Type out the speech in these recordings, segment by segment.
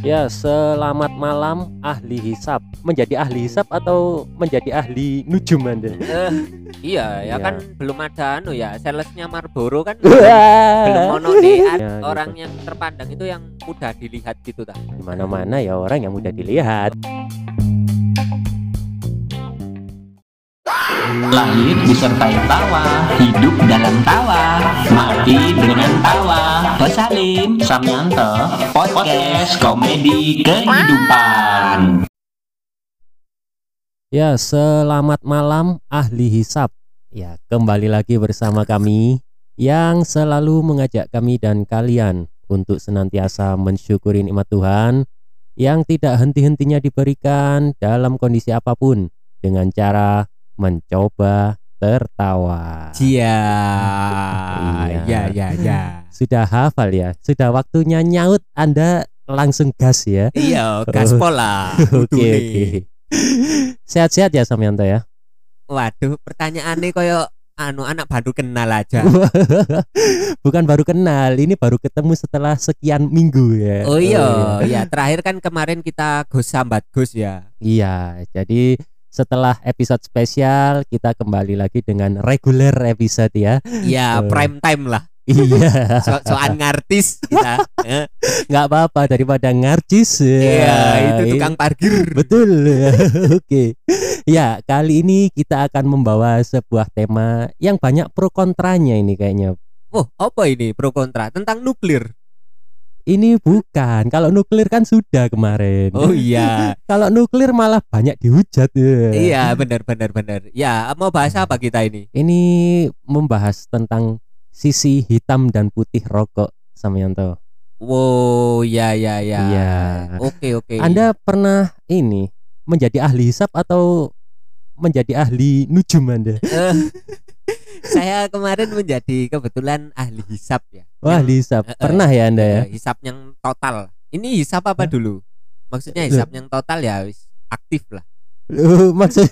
Ya, selamat malam ahli hisap. Menjadi ahli hisap atau menjadi ahli nujum Anda? Eh, iya Iya. ya kan belum ada anu ya salesnya Marlboro kan belum mono nih Ad- Ya, gitu. orang yang terpandang itu yang mudah dilihat gitu dah Di mana-mana ya orang yang mudah dilihat. Lahir disertai tawa, hidup dalam tawa, mati dengan tawa. Pesalim Samyanto, podcast komedi kehidupan. Ya, selamat malam ahli hisap. Ya, kembali lagi bersama kami yang selalu mengajak kami dan kalian untuk senantiasa mensyukuri nikmat Tuhan yang tidak henti-hentinya diberikan dalam kondisi apa pun dengan cara mencoba tertawa. Iya Iya. ya ya ya Sudah hafal ya? Sudah waktunya nyaut Anda langsung gas ya. iya gaspol lah Oke oke. Sehat-sehat ya Samyanto ya. waduh pertanyaannya koyo anu anak baru kenal aja Bukan baru kenal, ini baru ketemu setelah sekian minggu ya. oh iya ya terakhir kan kemarin kita gus sambat gus ya Iya, jadi setelah episode spesial kita kembali lagi dengan reguler episode ya. ya Eh. prime time lah iya, so soal ngartis kita Eh, nggak apa-apa daripada ngarcis. iya itu tukang parkir Betul. Oke. Ya, kali ini kita akan membawa sebuah tema yang banyak pro kontranya ini kayaknya. Oh, apa ini pro kontra tentang nuklir? Ini bukan. Kalau nuklir kan sudah kemarin. Oh iya, Kalau nuklir malah banyak dihujat. ya. iya benar benar benar. Ya mau bahas apa kita ini? Ini membahas tentang sisi hitam dan putih rokok Samyanto. Wow, ya ya ya. Iya. Oke oke. Anda pernah ini menjadi ahli hisap atau menjadi ahli nujum Anda? Saya kemarin menjadi kebetulan ahli hisap ya. Wah, ahli hisap. Pernah ya Anda ya? hisap yang total. Ini hisap apa Hah? dulu? Maksudnya Loh. hisap yang total ya aktif lah. Loh, maksud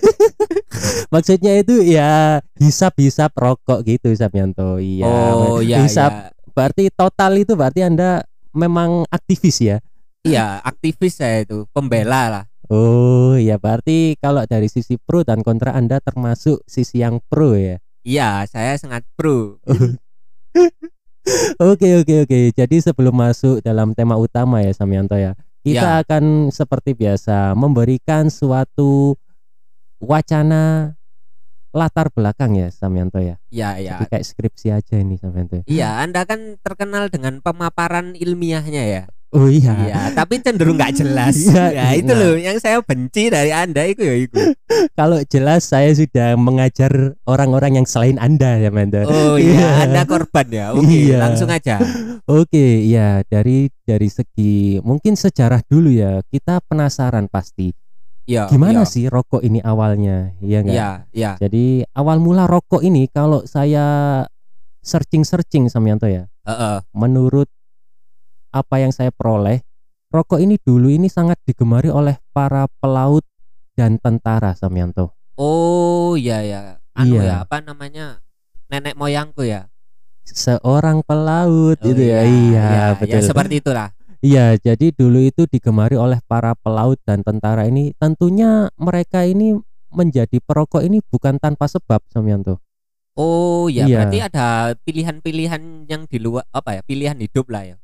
maksudnya itu ya hisap-hisap rokok gitu Samyanto. Iya. oh iya hisap iya. berarti total itu berarti Anda memang aktivis ya? Iya, aktivis saya itu, pembela lah. Oh, ya berarti kalau dari sisi pro dan kontra Anda termasuk sisi yang pro ya. Iya, saya sangat pro. Oke, oke, oke. Jadi sebelum masuk dalam tema utama ya Samyanto ya. Kita Ya. akan seperti biasa memberikan suatu wacana latar belakang ya Samyanto ya. Iya, iya. Jadi kayak skripsi aja ini Samyanto. Iya, Anda kan terkenal dengan pemaparan ilmiahnya ya. Oh iya. Iya, tapi cenderung nggak jelas. Iya, ya, itu nah. loh yang saya benci dari Anda itu ya itu. Kalau jelas saya sudah mengajar orang-orang yang selain Anda ya Samyanto. Oh Iya. iya, Anda korban ya. Oke, Iya. langsung aja. Oke, ya dari dari segi mungkin sejarah dulu ya. Kita penasaran pasti. Iya. Gimana iya. sih rokok ini awalnya? Iya enggak? Iya, iya. Jadi awal mula rokok ini kalau saya searching-searching Samyanto ya, Heeh. menurut apa yang saya peroleh, rokok ini dulu ini sangat digemari oleh para pelaut dan tentara Samyanto. Oh, iya ya. Anu Iya. ya, apa namanya? Nenek moyangku ya. Seorang pelaut Oh, itu ya. Iya, betul. Ya, seperti itulah. Iya, jadi dulu itu digemari oleh para pelaut dan tentara ini. Tentunya mereka ini menjadi perokok ini bukan tanpa sebab, Samyanto. Oh, ya Iya. berarti ada pilihan-pilihan yang di luar apa ya? Pilihan hidup lah ya.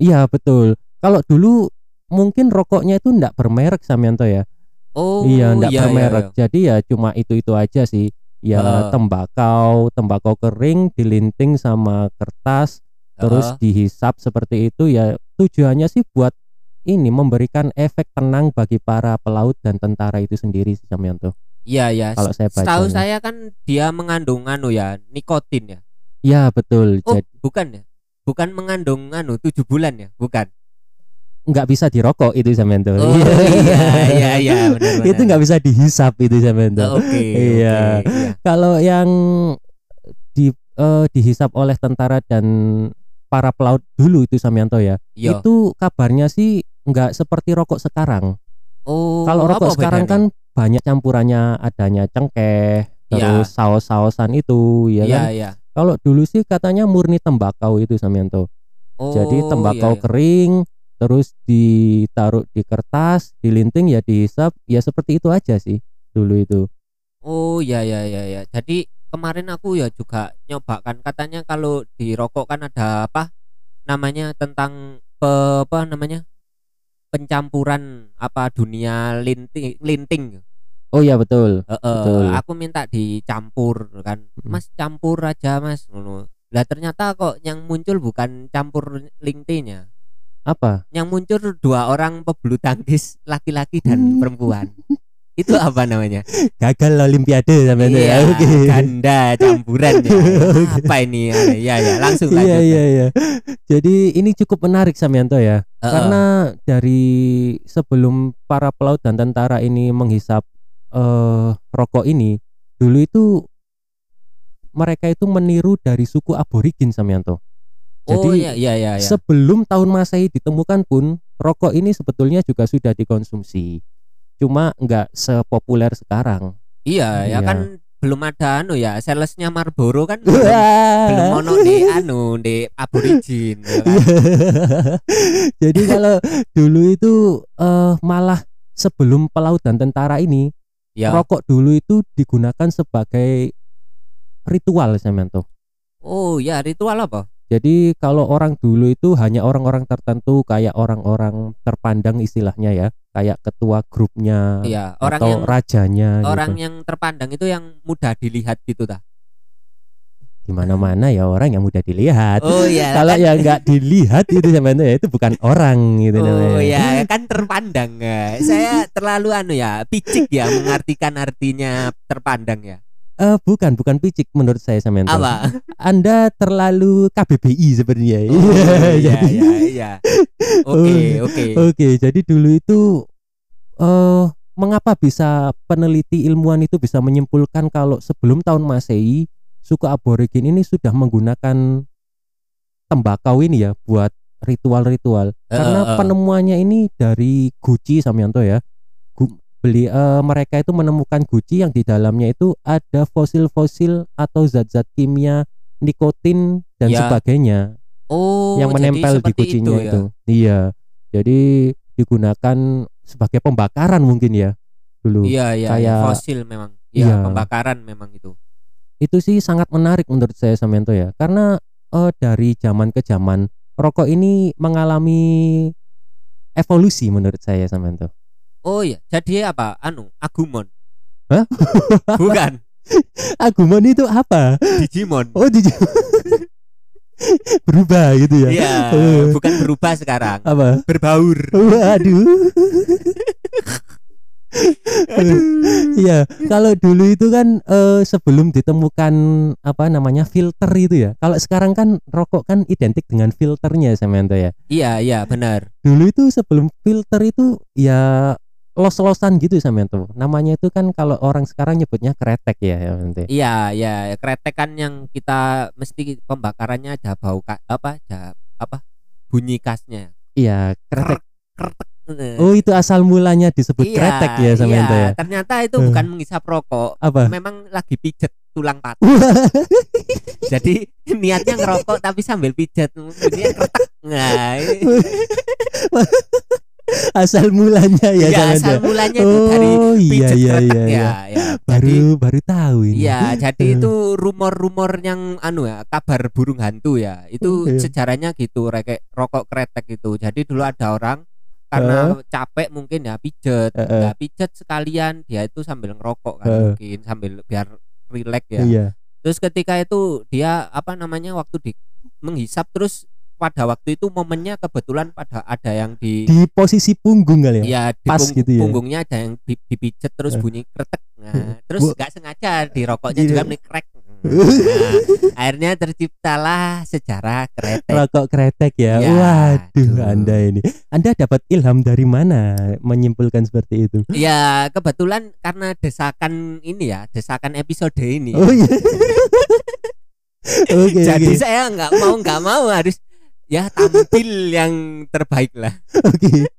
Iya, betul. Kalau dulu mungkin rokoknya itu ndak bermerek, Samyanto ya. Oh, iya, ndak iya, iya, bermerek. iya. Jadi ya cuma itu-itu aja sih. Ya Heeh. tembakau, tembakau kering dilinting sama kertas, terus Heeh. dihisap seperti itu ya. Tujuannya sih buat ini memberikan efek tenang bagi para pelaut dan tentara itu sendiri, sih, Samyanto. Iya, iya. Kalau saya Setahu bacanya. saya kan dia mengandung anu ya, nikotin ya. Ya betul. Oh, Jadi bukan ya? Bukan mengandung anu tujuh bulan ya? Bukan. nggak bisa dirokok itu Samento. Oh iya iya iya benar. itu nggak bisa dihisap itu Samento. Oh, Oke. Iya. oke, iya. Kalau yang di eh, dihisap oleh tentara dan para pelaut dulu itu Samyanto ya. Iya. Itu kabarnya sih nggak seperti rokok sekarang. Oh. Kalau rokok sekarang bedanya? kan banyak campurannya adanya cengkeh, terus saus-sausan itu ya Iya kan. iya. Kalau dulu sih katanya murni tembakau itu Samyanto. Oh, Jadi tembakau iya, iya. kering terus ditaruh di kertas, dilinting ya dihisap, ya seperti itu aja sih dulu itu. Oh ya ya ya ya. Jadi kemarin aku ya juga nyoba kan katanya kalau di rokok kan ada apa namanya tentang pe- apa namanya pencampuran apa dunia linting linting. Oh iya betul. Heeh, Betul. aku minta dicampur kan. Mas campur aja Mas. Lah ternyata kok yang muncul bukan campur lintingnya. Apa? Yang muncul dua orang pebulu tangkis laki-laki dan perempuan. Itu apa namanya? Gagal olimpiade sampai Iya, ya. Oke. ganda campuran ya. Apa ini? Ya ya, langsung Iya lanjut. iya iya. Jadi ini cukup menarik Samyanto ya. Heeh. Karena dari sebelum para pelaut dan tentara ini menghisap eh, rokok ini, dulu itu mereka itu meniru dari suku aborigin Samyanto. oh Jadi iya iya iya. iya. sebelum tahun Masehi ditemukan pun rokok ini sebetulnya juga sudah dikonsumsi. Cuma nggak sepopuler sekarang. iya ya Iya. kan belum ada anu ya, salesnya Marlboro kan belum, belum mono di anu di aborigin ya kan? Jadi kalau dulu itu eh, malah sebelum pelaut dan tentara ini Ya. rokok dulu itu digunakan sebagai ritual Samyanto. Oh ya ritual apa? Jadi kalau orang dulu itu hanya orang-orang tertentu kayak orang-orang terpandang istilahnya ya, kayak ketua grupnya Iya, orang atau yang rajanya orang gitu. yang terpandang itu yang mudah dilihat gitu tah. Di mana-mana ya orang yang mudah dilihat. Oh iya. kalau kan- yang nggak dilihat itu Samyanto ya itu bukan orang gitu Oh namanya. ya kan terpandang ya. Saya terlalu anu ya, picik ya mengartikan artinya terpandang ya. Eh, bukan, bukan picik menurut saya Samyanto. Apa? Anda terlalu KBBI sebenarnya. Oh, iya iya iya. Oke, oke. Oke, jadi dulu itu eh mengapa bisa peneliti ilmuwan itu bisa menyimpulkan kalau sebelum tahun Masehi suku aborigin ini sudah menggunakan tembakau ini ya buat ritual-ritual. Eh, Karena eh, eh. penemuannya ini dari Gucci Samyanto ya. Gu- beli eh, mereka itu menemukan Gucci yang di dalamnya itu ada fosil-fosil atau zat-zat kimia nikotin dan Ya. sebagainya Oh, yang menempel di seperti kucingnya ya. itu. Iya. Jadi digunakan sebagai pembakaran mungkin ya dulu. Iya iya, Kayak- iya, fosil memang. Iya, Iya. pembakaran memang itu. Itu sih sangat menarik menurut saya Samento ya. Karena eh, dari zaman ke zaman rokok ini mengalami evolusi menurut saya Samento. Oh iya, jadi apa? Anu, Agumon. Hah? Bukan, Agumon itu apa? Digimon. Oh, di berubah gitu ya. Iya, Eh, bukan berubah sekarang. apa? Berbaur. Waduh. Iya, kalau dulu itu kan eh, sebelum ditemukan apa namanya filter itu ya. Kalau sekarang kan rokok kan identik dengan filternya Samento ya. Iya, iya, benar. Dulu itu sebelum filter itu ya los-losan gitu Samento. Namanya itu kan kalau orang sekarang nyebutnya kretek ya Samento. Iya, iya, kretek kan yang kita mesti pembakarannya ada bau ka, apa? Ada apa? Bunyi khasnya. Iya, kretek. Eh, Oh, itu asal mulanya disebut kretek ya Samento iya. ya. Ternyata itu Eh. bukan menghisap rokok, Apa? memang lagi pijet tulang patah. Jadi niatnya ngerokok tapi sambil pijet bunyinya kretek. Nah, asal mulanya ya ya, Samento. asal mulanya itu dari Oh, iya pijet iya kretek iya. ya, iya. ya. Baru Jadi baru tahu ini. Iya, jadi itu rumor-rumor yang anu ya, kabar burung hantu ya. Itu Iya. sejarahnya gitu, rokok kretek itu. Jadi dulu ada orang karena capek mungkin ya pijet. Eh. Ya pijet sekalian dia itu sambil ngerokok kan Eh. mungkin sambil biar rileks ya. Iya. Terus ketika itu dia apa namanya waktu di menghisap terus pada waktu itu momennya kebetulan pada ada yang di Di posisi punggung kali ya. Ya di Pas pung- gitu ya. punggungnya ada yang di, dipijet terus bunyi kretek. Nah, terus nggak sengaja di rokoknya Gila. juga bunyi krek. Nah, akhirnya terciptalah sejarah kretek. Rokok kretek ya. Ya, Waduh, aduh. Anda ini. Anda dapat ilham dari mana menyimpulkan seperti itu? Ya kebetulan karena desakan ini ya, desakan episode ini. Oh iya. Oke, Jadi oke. saya nggak mau nggak mau harus ya tampil yang terbaik lah. Oke.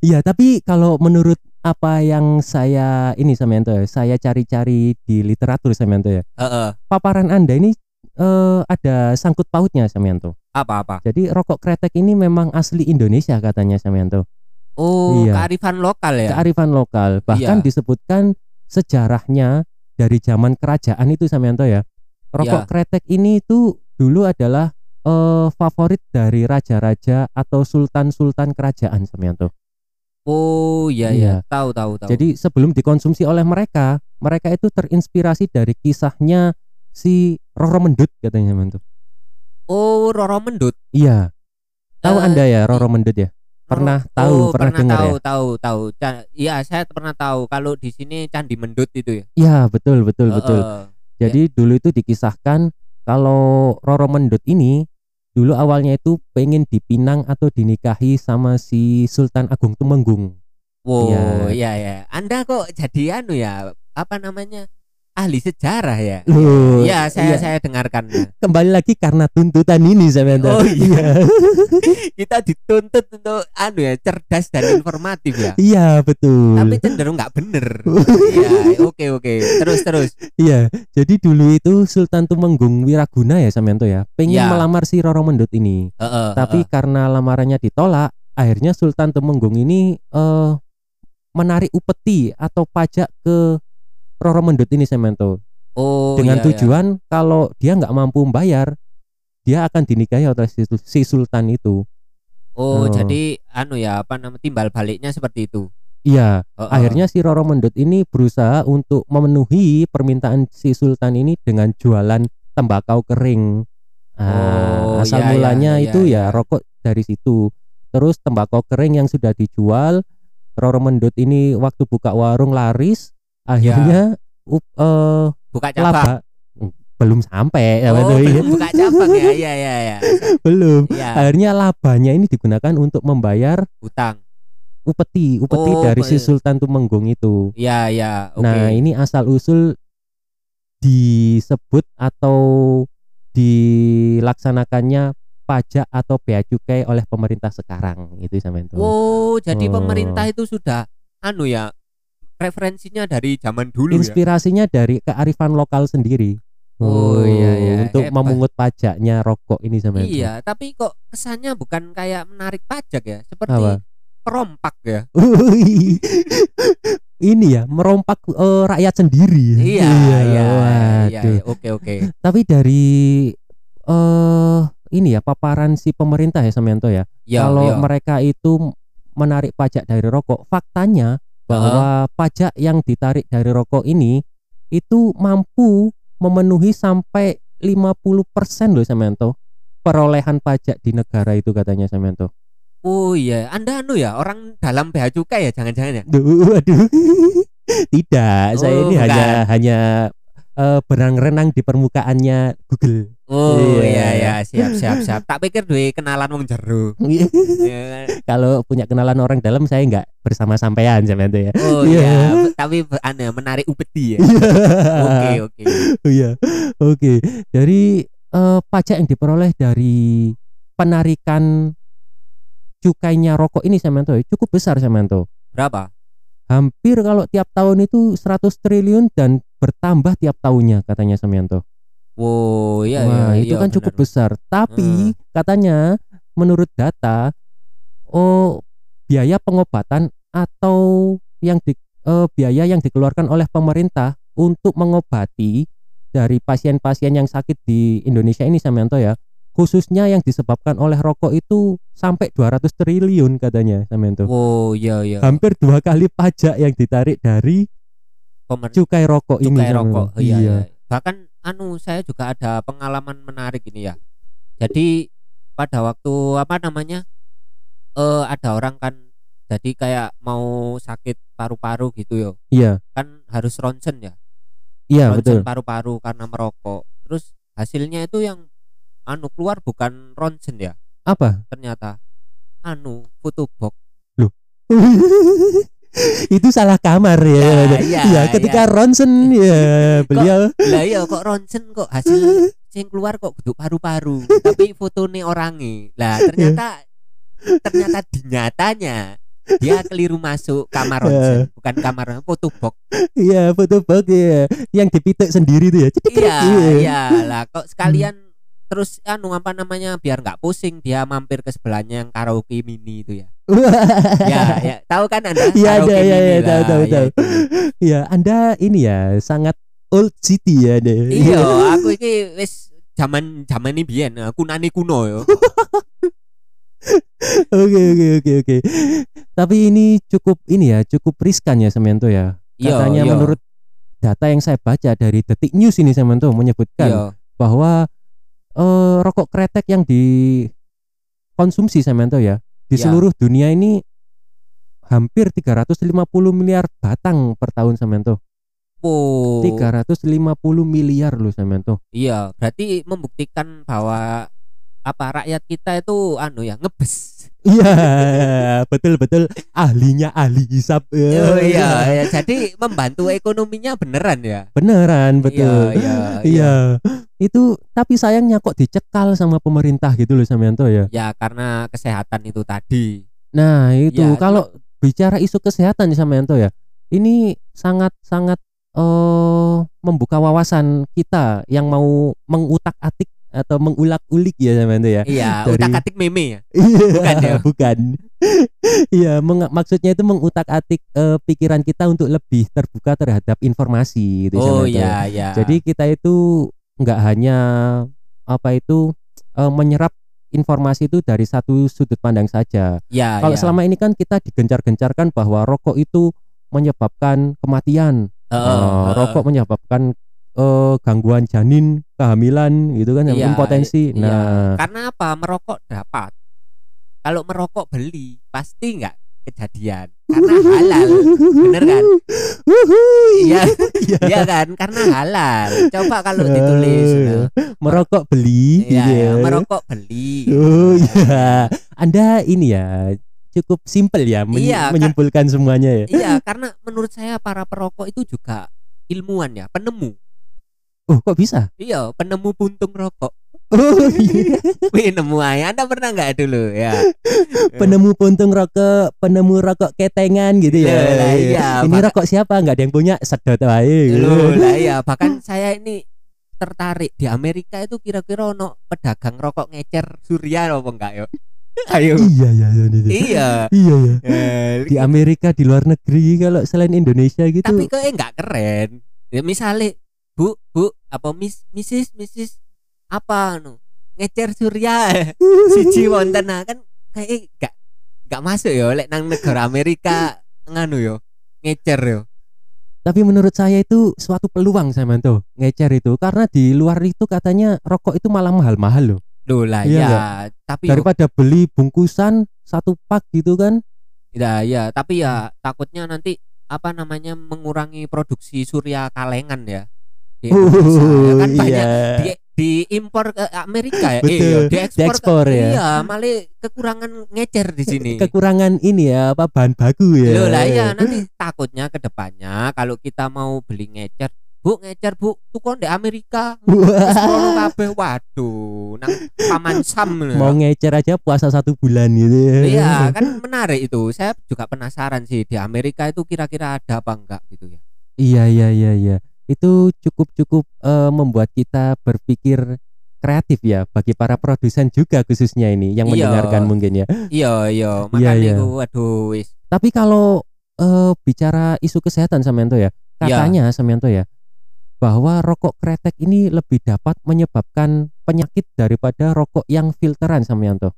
Ya, tapi kalau menurut apa yang saya ini Samento ya, saya cari-cari di literatur Samento ya. Heeh. Paparan Anda ini eh, ada sangkut pautnya Samento. Apa-apa? Jadi rokok kretek ini memang asli Indonesia katanya Samyanto. Oh, Iya. kearifan lokal ya. Kearifan lokal. Bahkan Iya. disebutkan sejarahnya dari zaman kerajaan itu Samyanto ya. Rokok Iya. kretek ini itu dulu adalah eh, favorit dari raja-raja atau sultan-sultan kerajaan Samyanto. Oh, iya Iya. iya. Tahu tahu tahu. Jadi sebelum dikonsumsi oleh mereka, mereka itu terinspirasi dari kisahnya si Roro Mendut katanya Samyanto. oh, Roro Mendut. Iya. Tahu Eh, Anda ya Roro Mendut ya? Pernah tahu, oh, pernah dengar tahu, ya? tahu, tahu. Ca- Iya, saya pernah tahu kalau di sini Candi Mendut itu ya. Iya, betul betul betul. Heeh. Jadi dulu itu dikisahkan kalau Roro Mendut ini dulu awalnya itu pengen dipinang atau dinikahi sama si Sultan Agung Tumenggung. Wow, Iya. iya ya. Anda kok jadi anu ya? Apa namanya? Ahli sejarah ya? Loh, Iya, saya iya. saya dengarkan. Kembali lagi karena tuntutan ini saya. Oh, iya. Kita dituntut untuk anu ya, cerdas dan informatif ya. Iya, betul. Tapi cenderung nggak bener. Iya, oke oke. Terus terus. Iya, jadi dulu itu Sultan Tumenggung Wiraguna ya Samyanto ya, pengen Iya. melamar si Roro Mendut ini. Heeh, Tapi heeh. karena lamarannya ditolak, akhirnya Sultan Tumenggung ini eh menarik upeti atau pajak ke Roro Mendut ini Samyanto. oh, dengan iya, iya. tujuan kalau dia nggak mampu membayar, dia akan dinikahi oleh si, si Sultan itu. Oh. Oh, jadi anu ya, apa nama timbal baliknya seperti itu. Iya, Heeh. akhirnya si Roro Mendut ini berusaha untuk memenuhi permintaan si Sultan ini dengan jualan tembakau kering. Ah, Oh, asal iya, iya, mulanya iya, itu ya iya. rokok dari situ. Terus tembakau kering yang sudah dijual, Roro Mendut ini waktu buka warung laris, akhirnya up, eh, Buka cabang. laba belum sampai ya, Oh, betul, iya. belum buka cabang ya. Iya, iya, iya. belum. Iya, Akhirnya labanya ini digunakan untuk membayar utang. upeti, upeti Oh, dari si Sultan Tumenggung itu. Iya, iya. Oke. Nah, ini asal usul disebut atau dilaksanakannya pajak atau bea cukai oleh pemerintah sekarang itu sampean tuh. Wow, jadi Oh. pemerintah itu sudah anu ya, referensinya dari zaman dulu ya. Inspirasinya dari kearifan lokal sendiri. Oh, iya, iya. Untuk Hebat. memungut pajaknya rokok ini tuh. Iya, tapi kok kesannya bukan kayak menarik pajak ya, seperti Apa? perompak ya. Ini ya merompak eh, rakyat sendiri. ya? Iya, iya, iya, waduh. iya. Oke, oke. Tapi dari eh ini ya paparan si pemerintah ya Samyanto ya. Ya, kalau ya. mereka itu menarik pajak dari rokok, faktanya bahwa pajak yang ditarik dari rokok ini itu mampu memenuhi sampai 50% loh Samyanto. Perolehan pajak di negara itu katanya Samyanto. Oh iya, Anda anu ya, orang dalam bea cukai ya, jangan-jangan ya. Duh, aduh. Tidak, saya Oh, ini bukan. hanya hanya eh, berenang-renang di permukaannya Google. Oh Iya. iya iya, siap siap siap. Tak pikir duwe kenalan wong jero. Ya. Kalau punya kenalan orang dalam saya nggak bersama sampean Samyanto ya. Oh Iya. iya, tapi aneh menarik upeti ya. Oke oke. Iya. Oke. Dari eh, pajak yang diperoleh dari penarikan cukainya rokok ini ya, cukup besar Samyanto. Berapa? Hampir kalau tiap tahun itu 100 triliun dan bertambah tiap tahunnya katanya Samyanto. Wow, iya Wah, iya. itu iya, kan benar. cukup besar. Tapi katanya menurut data oh biaya pengobatan atau yang di, eh, biaya yang dikeluarkan oleh pemerintah untuk mengobati dari pasien-pasien yang sakit di Indonesia ini Samyanto ya, khususnya yang disebabkan oleh rokok itu sampai 200 triliun katanya Samyanto. Wow, iya iya. Hampir dua kali pajak yang ditarik dari Pemer- cukai rokok ini. cukai rokok. Iya, iya. Bahkan anu saya juga ada pengalaman menarik ini ya. Jadi pada waktu apa namanya? eh ada orang kan jadi kayak mau sakit paru-paru gitu yo. Iya, Kan harus ronsen ya. iya betul. ronsen paru-paru karena merokok. Terus hasilnya itu yang anu keluar bukan ronsen ya. Apa? Ternyata anu foto box. itu salah kamar ya. Ya, Iya, iya, ketika Ronson ya beliau Lah iya kok ronsen kok hasil yang keluar kok geduk paru-paru. Tapi fotonya orangnya. Lah ternyata ternyata di nyatanya dia keliru masuk kamar ronsen, bukan kamar foto box. iya foto box ya yang dipitik sendiri tuh ya. Iya, cedik, iya lah kok sekalian terus anu apa namanya biar nggak pusing dia mampir ke sebelahnya yang karaoke mini itu ya ya ya tahu kan anda ada, Karaoke iya, mini iya, tahu, lah, tahu, ya tahu. ya anda ini ya sangat old city ya deh iya aku iki wis zaman zaman ini biyen aku nani kuno yo Oke oke oke oke. Tapi ini cukup ini ya, cukup riskan ya Semento ya. Iya, Katanya iya. menurut data yang saya baca dari Detik News ini Semento menyebutkan iya bahwa eh, rokok kretek yang dikonsumsi Semento ya di Ya. seluruh dunia ini hampir 350 miliar batang per tahun Semento. Oh, 350 miliar loh Semento. iya berarti membuktikan bahwa apa rakyat kita itu anu ya ngebes Iya, betul betul ahlinya ahli hisap. oh, iya ya jadi membantu ekonominya beneran ya Beneran betul. iya iya, iya. Iya, itu tapi sayangnya kok dicekal sama pemerintah gitu loh Samyanto ya. ya karena kesehatan itu tadi Nah itu Ya, kalau bicara isu kesehatan nih Samyanto ya, ini sangat sangat eh membuka wawasan kita yang mau mengutak atik atau mengulak ulik ya Samyanto ya. iya Dari- utak atik meme ya Iya, Bukan ya? bukan. Iya, maksudnya itu mengutak atik pikiran kita untuk lebih terbuka terhadap informasi gitu oh Samyanto. iya iya Jadi kita itu nggak hanya apa itu eh, menyerap informasi itu dari satu sudut pandang saja. ya Kalau ya. selama ini kan kita digencar-gencarkan bahwa rokok itu menyebabkan kematian, Heeh, Eh, heeh. rokok menyebabkan eh, gangguan janin, kehamilan, gitu kan, yang Iya, impotensi. iya. Nah, karena apa? Merokok dapat. Kalau merokok beli pasti nggak kejadian. Karena halal. Bener kan? Iya. Iya. iya kan? Karena halal. Coba kalau ditulis nah. merokok beli, iya gitu ya, ya. merokok beli. Oh iya, Anda ini ya cukup simpel ya men- Iya, kan- menyimpulkan semuanya ya. iya karena menurut saya para perokok itu juga ilmuwan ya penemu Oh kok bisa? iya penemu puntung rokok Oh iya. Wih nemu aja Anda pernah nggak dulu ya penemu puntung rokok, penemu rokok ketengan gitu ya. Loh, lah iya, Ini maka- rokok siapa? Nggak ada yang punya sedot wae. Loh lah ya bahkan saya ini tertarik di Amerika itu kira-kira ono pedagang rokok ngecer surya apa enggak yo ayo Iya iya iya. iya. iya Iya ya. Eh, Di Amerika di luar negeri kalau selain Indonesia gitu. tapi kok enggak keren ya misalnya bu bu apa mis misis misis apa anu? Ngecer surya. Siji wonten nah kan kayak enggak enggak masuk yo lek nang negara Amerika nganu yo ngecer yo. Tapi menurut saya itu suatu peluang saya mantu ngecer itu. Karena di luar itu katanya rokok itu malah mahal-mahal loh. Loh lah Iya ya enggak? tapi Daripada beli bungkusan satu pak gitu kan. ya ya tapi ya takutnya nanti apa namanya mengurangi produksi surya kalengan ya di Indonesia ya kan banyak di diimpor ke Amerika ya Betul, iya, diekspor, diekspor ke- ya. iya malah kekurangan ngecer di sini Kekurangan ini ya apa bahan baku ya. Loh lah ya nanti takutnya ke depannya kalau kita mau beli ngecer Bu ngecer Bu tukon di Amerika Wah, kabeh waduh nang paman Sam lho. mau ngecer aja puasa satu bulan gitu ya. Iya kan menarik itu saya juga penasaran sih di Amerika itu kira-kira ada apa enggak gitu ya Iya iya iya iya. Itu cukup cukup eh, membuat kita berpikir kreatif ya bagi para produsen juga khususnya ini yang Iya. mendengarkan mungkin ya. iya iya makanya iya. itu waduh wis Tapi kalau eh, bicara isu kesehatan Samyanto ya, Iya. katanya Samyanto ya bahwa rokok kretek ini lebih dapat menyebabkan penyakit daripada rokok yang filteran Samyanto.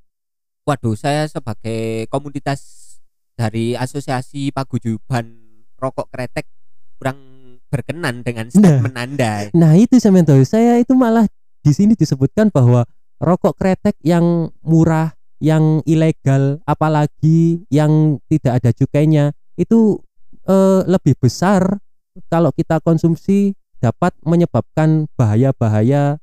waduh saya sebagai komunitas dari asosiasi paguyuban rokok kretek kurang berkenan dengan statement Anda Nah itu Samyanto, saya itu malah di sini disebutkan bahwa rokok kretek yang murah, yang ilegal, apalagi yang tidak ada cukainya itu eh, lebih besar kalau kita konsumsi dapat menyebabkan bahaya-bahaya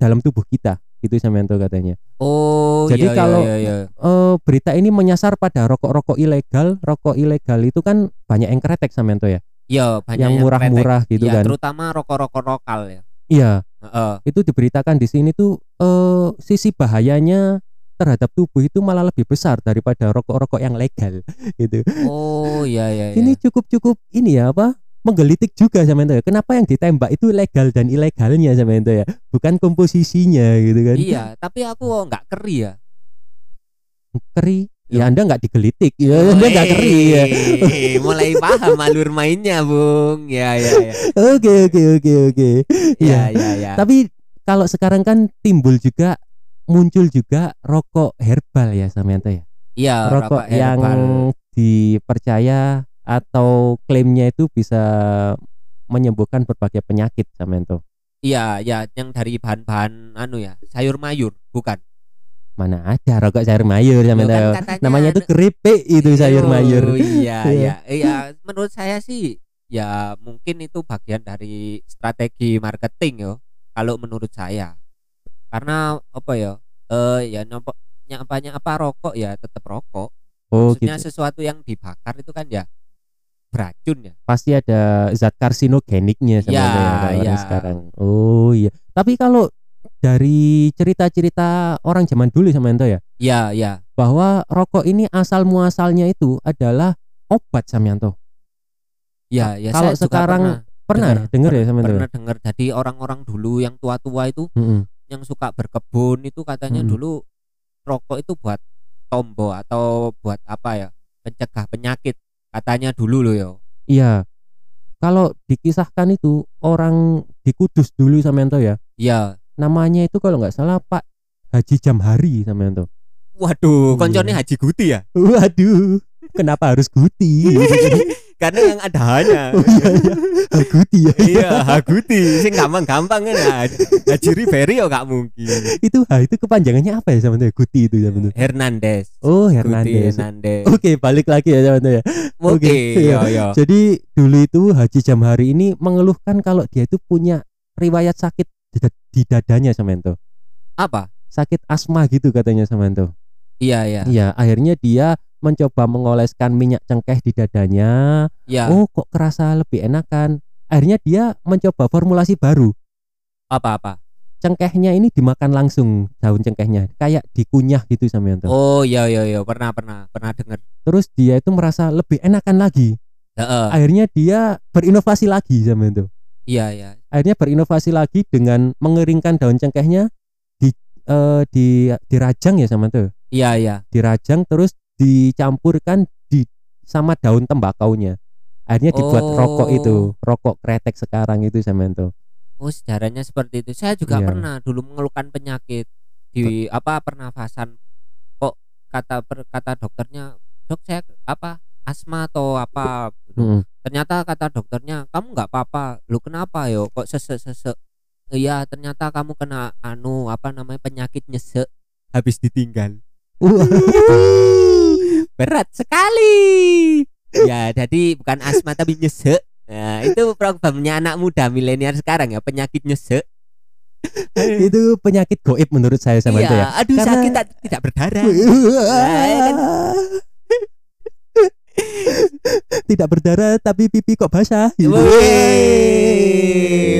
dalam tubuh kita. Itu Samyanto katanya. Oh Jadi iya, iya, kalau- iya, iya. Eh, berita ini menyasar pada rokok-rokok ilegal. Rokok ilegal itu kan banyak yang kretek Samyanto ya. Iya, banyak yang murah-murah kretek. gitu Iya, kan. terutama rokok-rokok lokal ya Iya, Heeh. itu diberitakan di sini tuh eh, sisi bahayanya terhadap tubuh itu malah lebih besar daripada rokok-rokok yang legal gitu. oh iya iya iya. Ini cukup-cukup ini ya apa? menggelitik juga sama itu ya. Kenapa yang ditembak itu legal dan ilegalnya sama itu ya, bukan komposisinya gitu kan? Iya, tapi aku nggak keri ya. Keri. Ya Anda nggak digelitik, ya Anda nggak keri ya. Eh, mulai paham alur mainnya, Bung. Ya, ya, ya. Oke oke oke oke. Ya, ya, ya. Tapi kalau sekarang kan timbul juga muncul juga rokok herbal ya Samyanto ya. Iya, rokok rokok yang herbal. dipercaya atau klaimnya itu bisa menyembuhkan berbagai penyakit Samyanto. Iya, ya, yang dari bahan-bahan anu ya, sayur mayur, bukan. Mana ada rokok sayur mayur. Loh, kan katanya Namanya itu keripik itu sayur Oh, mayur. Iya, Iya. iya. Iya, menurut saya sih ya mungkin itu bagian dari strategi marketing yo. Kalau menurut saya. Karena apa ya? Eh ya nyapa nyapanya apa rokok ya tetap rokok. Oh Maksudnya gitu. sesuatu yang dibakar itu kan ya beracun ya. Pasti ada zat karsinogeniknya Samyanto Ya, ya. sekarang. Oh iya. Tapi kalau dari cerita-cerita orang zaman dulu Samyanto ya, Iya, iya. bahwa rokok ini asal muasalnya itu adalah obat Samyanto. Iya, ya Kalau saya juga sekarang pernah Pernah dengar, ya pernah- Samyanto? Pernah dengar jadi orang-orang dulu yang tua-tua itu Mm-mm. yang suka berkebun itu katanya Mm-mm. dulu rokok itu buat tombo atau buat apa ya pencegah penyakit katanya dulu loh yo Iya. Kalau dikisahkan itu orang di Kudus dulu Samyanto ya, iya namanya itu kalau nggak salah Pak Haji Jamhari Samyanto. waduh Iya. konconnya Haji Guti ya Waduh, kenapa harus Guti? karena yang ada hanya oh iya iya, Ah, Guti ya. iya Haguti sing gampang-gampang kan ya. Haji Riveri yo gak mungkin itu ha, itu kepanjangannya apa ya Samyanto? Guti itu Samyanto. Hernandez Oh, Hernandez. Hernandez Oke, balik lagi ya Samyanto ya. oke oke, yo yo Jadi dulu itu Haji Jamhari ini mengeluhkan kalau dia itu punya riwayat sakit di, da- di dadanya Samyanto. apa Sakit asma gitu katanya Samyanto. iya iya Iya, akhirnya dia mencoba mengoleskan minyak cengkeh di dadanya. iya Oh, kok kerasa lebih enakan. Akhirnya dia mencoba formulasi baru. apa apa Cengkehnya ini dimakan langsung daun cengkehnya, kayak dikunyah gitu Samyanto. oh iya iya iya pernah pernah pernah dengar Terus dia itu merasa lebih enakan lagi. Heeh. Akhirnya dia berinovasi lagi Samyanto. Iya iya Akhirnya berinovasi lagi dengan mengeringkan daun cengkehnya di eh, di dirajang ya Samyanto. iya iya Dirajang terus dicampurkan di sama daun tembakaunya. Akhirnya dibuat Oh. rokok itu, rokok kretek sekarang itu Samyanto. Oh sejarahnya seperti itu. Saya juga Iya. pernah dulu mengeluhkan penyakit di apa pernafasan. Kok kata per- kata dokternya, dok saya apa asma atau apa? Mm-mm. Ternyata kata dokternya kamu nggak apa-apa. Lu kenapa yo? Kok sesek sesek? Iya ternyata kamu kena anu apa namanya penyakit nyesek habis ditinggal. Berat sekali. Ya jadi bukan asma tapi nyesek. Nah itu problemnya anak muda milenial sekarang ya penyakit nyesek. itu penyakit goib menurut saya Samyanto iya, ya. aduh Karena- sakit tak, tidak berdarah. ya kan? Tidak berdarah tapi pipi kok basah. Woi,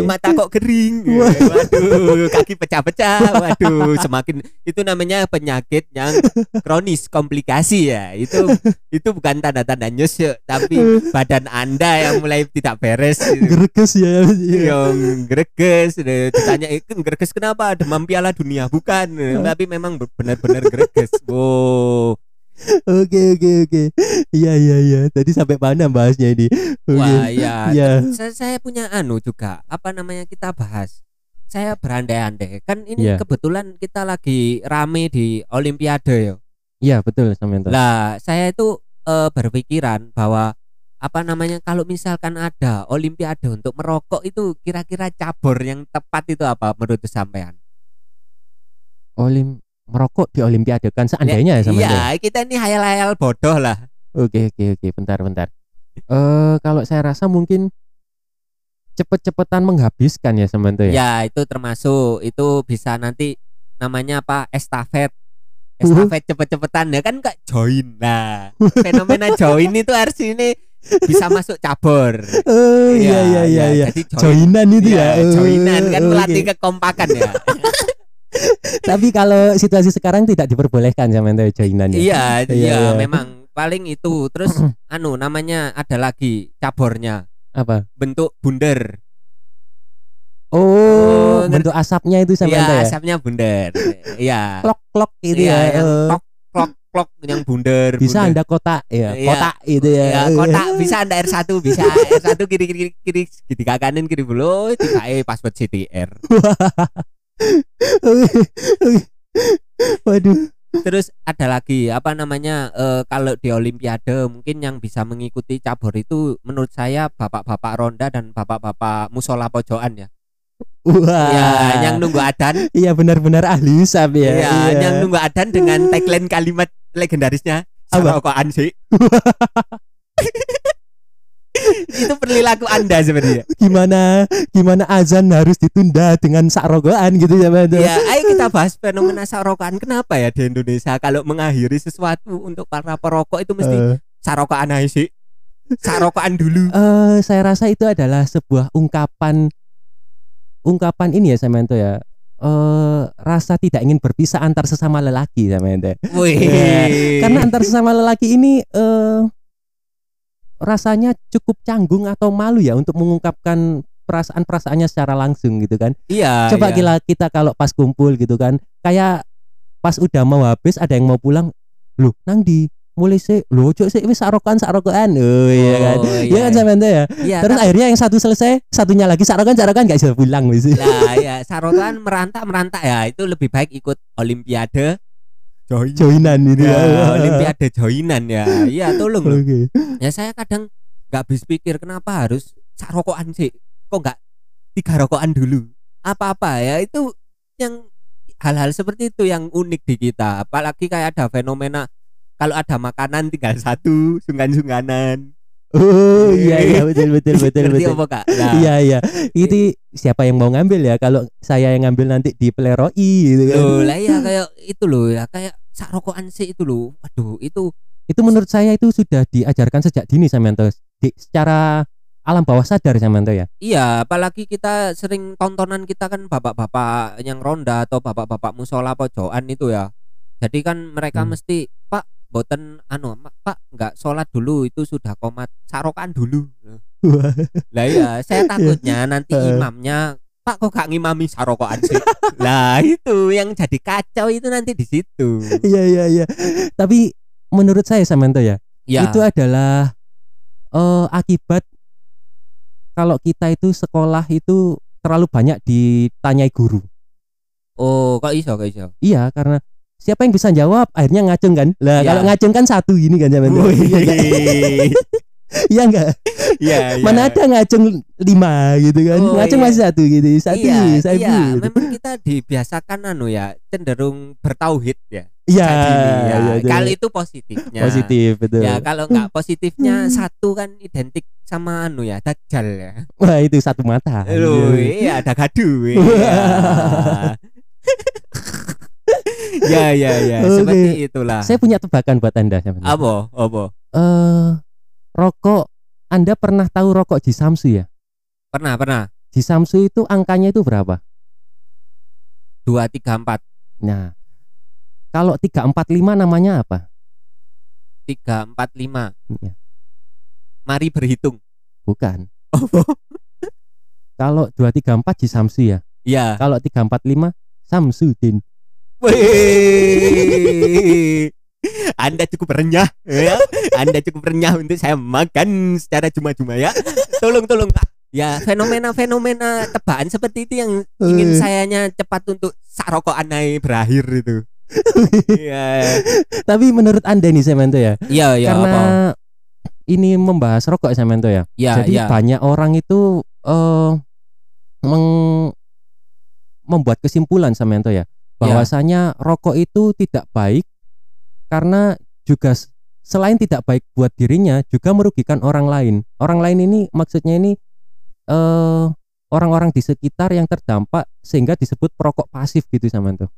mata kok kering. Waduh, kaki pecah-pecah. Waduh, semakin itu namanya penyakit yang kronis komplikasi ya. Itu itu bukan tanda-tanda nyesek, tapi badan Anda yang mulai tidak beres. gitu. Greges ya. yang greges eh, ditanya itu greges kenapa demam piala dunia bukan eh, tapi memang benar-benar greges wow Oke oke oke. Iya iya iya. Tadi sampai mana bahasnya ini? Oke. wah ya Iya. saya, saya punya anu juga apa namanya kita bahas saya berandai-andai kan ini Iya. kebetulan kita lagi rame di olimpiade ya Iya betul Samyanto. lah saya itu eh, berpikiran bahwa apa namanya kalau misalkan ada olimpiade untuk merokok itu kira-kira cabur yang tepat itu apa menurut sampean Olim merokok di olimpiade kan seandainya ya Samyanto. Iya, kita ini hayal-hayal bodoh lah. Oke oke oke. Bentar bentar. Eh kalau saya rasa mungkin cepet-cepetan menghabiskan ya Samyanto ya. Ya, itu termasuk itu bisa nanti namanya apa? Estafet. Uh. Estafet cepet-cepetan ya kan kak join. Nah, fenomena join itu harus ini bisa masuk cabur. Oh iya iya iya iya. Jadi join. Joinan itu Ya, ya. Oh, joinan kan melatih kekompakan ya. Tapi kalau situasi sekarang tidak diperbolehkan Samyanto ya, joinan ya. iya, Iya, iya, iya. memang paling itu. Terus anu namanya ada lagi cabornya. Apa? bentuk bundar. Oh, Oh, bentuk asapnya itu sama Iya, ya? asapnya bundar. Iya. Klok klok gitu Iya, ya. eh. klok klok klok yang bundar. Bisa bundar. Anda kotak ya, Iya. kotak gitu ya. Ya, kotak bisa Anda R1 bisa R1 kiri kiri kiri kiri kanan kiri dulu tiga E password CTR. Waduh. Terus ada lagi apa namanya eh, kalau di Olimpiade mungkin yang bisa mengikuti cabur itu menurut saya bapak-bapak ronda dan bapak-bapak musola pojokan ya. Wah. Ya, yang nunggu adan. Iya benar-benar ahli hisab ya. Ya, yang nunggu adan dengan tagline kalimat legendarisnya Apa? Sarokoan sih. itu perilaku Anda sebenarnya. Gimana gimana azan harus ditunda dengan sakrogoan gitu ya? Ya, ayo kita bahas fenomena sarokoan. Kenapa ya di Indonesia kalau mengakhiri sesuatu untuk para perokok itu mesti Eh, sarokoan aja sih. Sarokoan dulu. eh, saya rasa itu adalah sebuah ungkapan ungkapan ini ya Samento ya. Eh rasa tidak ingin berpisah antar sesama lelaki Samento. Wih. Ya, Karena antar sesama lelaki ini eh rasanya cukup canggung atau malu ya untuk mengungkapkan perasaan-perasaannya secara langsung gitu kan. iya. Coba iya. gila kita kalau pas kumpul gitu kan, kayak pas udah mau habis ada yang mau pulang, loh nang di mulai sih, loh cok sih wis sarokan sarokan, oh iya kan, Oh, iya iya, kan iya. sampean tuh ya. Iya, Terus tapi- akhirnya yang satu selesai, satunya lagi sarokan sarokan gak bisa pulang wis. lah ya sarokoan merantak merantak ya itu lebih baik ikut Olimpiade. Join. Joinan itu Ya, ya. Olimpiade joinan ya. Iya, tolong loh. Oke. Ya saya kadang nggak habis pikir kenapa harus sak rokokan sih. Kok nggak tiga rokokan dulu? Apa-apa ya itu yang hal-hal seperti itu yang unik di kita. Apalagi kayak ada fenomena kalau ada makanan tinggal satu sungkan-sungkanan. Oh iya iya betul betul betul betul. apa kak? Nah, Iya iya. Itu siapa yang mau ngambil ya? Kalau saya yang ngambil nanti di peleroi gitu kan. Loh, lah ya kayak itu loh ya kayak sak rokokan sih itu loh. Waduh, itu Itu menurut saya itu sudah diajarkan sejak dini Samento. Di, secara alam bawah sadar Samento ya. Iya, apalagi kita sering tontonan kita kan bapak-bapak yang ronda atau bapak-bapak musola pojokan itu ya. Jadi kan mereka Hmm. mesti Pak boten anu Pak nggak sholat dulu itu sudah komat sarokan dulu. Lah iya, saya takutnya nanti imamnya Pak kok gak ngimami sarokoan sih? lah itu yang jadi kacau itu nanti di situ. Iya iya iya. Tapi menurut saya Samento ya, Ya, itu adalah eh, akibat kalau kita itu sekolah itu terlalu banyak ditanyai guru. oh kok iso kok iso. Iya, karena siapa yang bisa jawab akhirnya ngacung kan. Lah Iya. kalau ngacung kan satu gini kan Samento. Iya enggak? Iya, iya. Mana ada ngacung lima gitu kan. Oh, ngacung iya. masih satu gitu. Satu, iya, satu. iya, gitu. memang kita dibiasakan anu ya cenderung bertauhid ya. Iya, ya. iya, betul. Kalau itu positifnya. positif betul. Ya kalau nggak positifnya Hmm. satu kan identik sama anu ya dajjal ya. Wah, itu satu mata. Loh, Iya. iya ada gaduh. Iya. ya ya ya Oke. seperti itulah. Saya punya tebakan buat Anda. Apa? Apa? eh rokok Anda pernah tahu rokok di Samsu ya? Pernah pernah. Di Samsu itu angkanya itu berapa? Dua tiga empat Nah, kalau 345 namanya apa? tiga empat lima. Ya, Mari berhitung. bukan. Kalau 234 di Samsu ya. Ya. Kalau 345 Samsudin. Wih. Anda cukup renyah ya. Anda cukup renyah untuk saya makan secara cuma-cuma ya. Tolong tolong Pak. Ya fenomena-fenomena tebakan seperti itu yang ingin sayanya cepat untuk saroko anai berakhir itu. Iya. Tapi menurut Anda nih Semento ya, Iya iya karena apa? ini membahas rokok Semento ya. Iya Jadi iya. banyak orang itu eh meng- membuat kesimpulan Semento ya, bahwasanya rokok itu tidak baik karena juga selain tidak baik buat dirinya juga merugikan orang lain. Orang lain ini maksudnya ini eh orang-orang di sekitar yang terdampak sehingga disebut perokok pasif gitu Semento.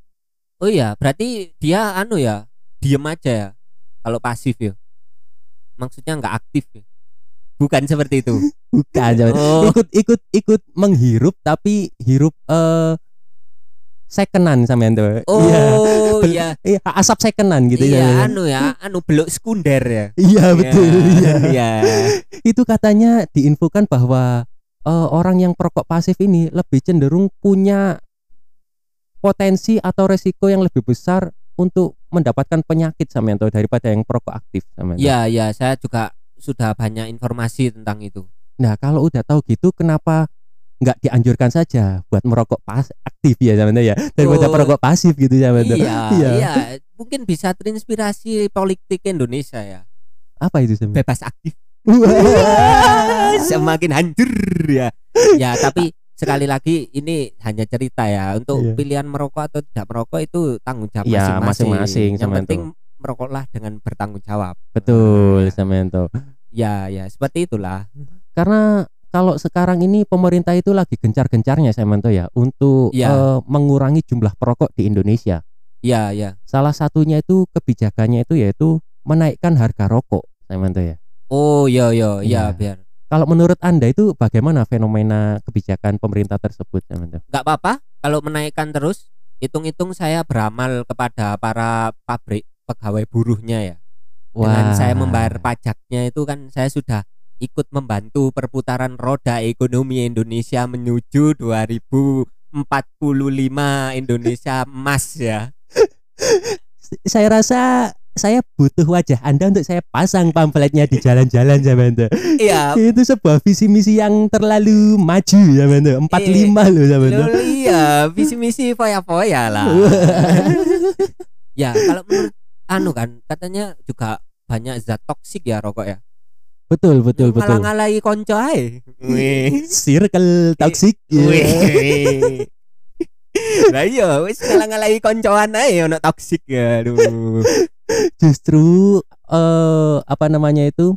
Oh iya, berarti dia anu ya, diem aja ya. Kalau pasif ya. Maksudnya nggak aktif ya. Bukan seperti itu. Bukan. Oh. ikut ikut ikut menghirup tapi hirup eh secondan sampean tuh. Iya. Oh Bel- iya. Iya, asap secondan gitu Iya, ya. anu ya, anu beluk sekunder ya. Iya betul. Iya. Iya. Itu katanya diinfokan bahwa eh, orang yang perokok pasif ini lebih cenderung punya potensi atau resiko yang lebih besar untuk mendapatkan penyakit sampean tuh daripada yang perokok aktif sampean. tuh. Iya, iya, saya juga sudah banyak informasi tentang itu. Nah, kalau udah tahu gitu kenapa nggak dianjurkan saja buat merokok pas aktif ya tuh ya daripada Oh. perokok pasif gitu sampean tuh. Iya, iya, mungkin bisa terinspirasi politik Indonesia ya. Apa itu sampean? Bebas aktif. Semakin hancur ya. Ya, tapi sekali lagi ini hanya cerita ya. Untuk Iya. pilihan merokok atau tidak merokok itu tanggung jawab Iya, masing-masing. masing-masing, Yang sampean penting merokoklah dengan bertanggung jawab. Betul Ya. sampean tuh. Ya, ya, seperti itulah. Karena kalau sekarang ini pemerintah itu lagi gencar-gencarnya saya tuh ya untuk Iya. eh, mengurangi jumlah perokok di Indonesia. Ya, ya. Salah satunya itu kebijakannya itu yaitu menaikkan harga rokok saya tuh ya. Oh, iya, iya, iya, Iya. biar Kalau menurut Anda itu bagaimana fenomena kebijakan pemerintah tersebut saya tuh? nggak apa-apa kalau menaikkan terus hitung-hitung saya beramal kepada para pabrik pegawai buruhnya ya dengan saya membayar pajaknya itu kan saya sudah ikut membantu perputaran roda ekonomi Indonesia menuju 2045 Indonesia emas ya saya rasa saya butuh wajah Anda untuk saya pasang pamfletnya di jalan-jalan zaman tuh. iya Itu sebuah visi misi yang terlalu maju zaman tuh. 45 loh zaman tuh. Loh, iya visi misi foya-foya lah ya kalau menurut anu kan katanya juga banyak zat toksik ya rokok ya Betul betul betul. ngalah-ngalahi konco ae Wih. Circle toxic. ya. Wih. Lah iya wis ngalah-ngalahi koncoan ae ono toksik ya aduh Justru eh apa namanya itu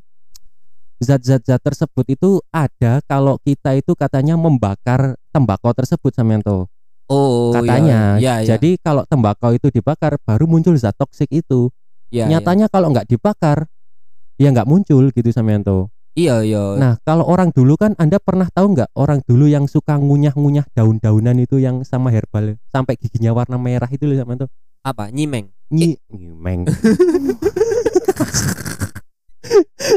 zat-zat-zat tersebut itu ada kalau kita itu katanya membakar tembakau tersebut Samyanto. oh katanya. iya, iya, Jadi kalau tembakau itu dibakar baru muncul zat toksik itu. iya, Nyatanya kalau nggak dibakar ya nggak muncul gitu Samyanto. iya iya Nah, kalau orang dulu kan Anda pernah tahu nggak orang dulu yang suka ngunyah-ngunyah daun-daunan itu yang sama herbal sampai giginya warna merah itu loh Samyanto. apa nyimeng Nyi nyimeng.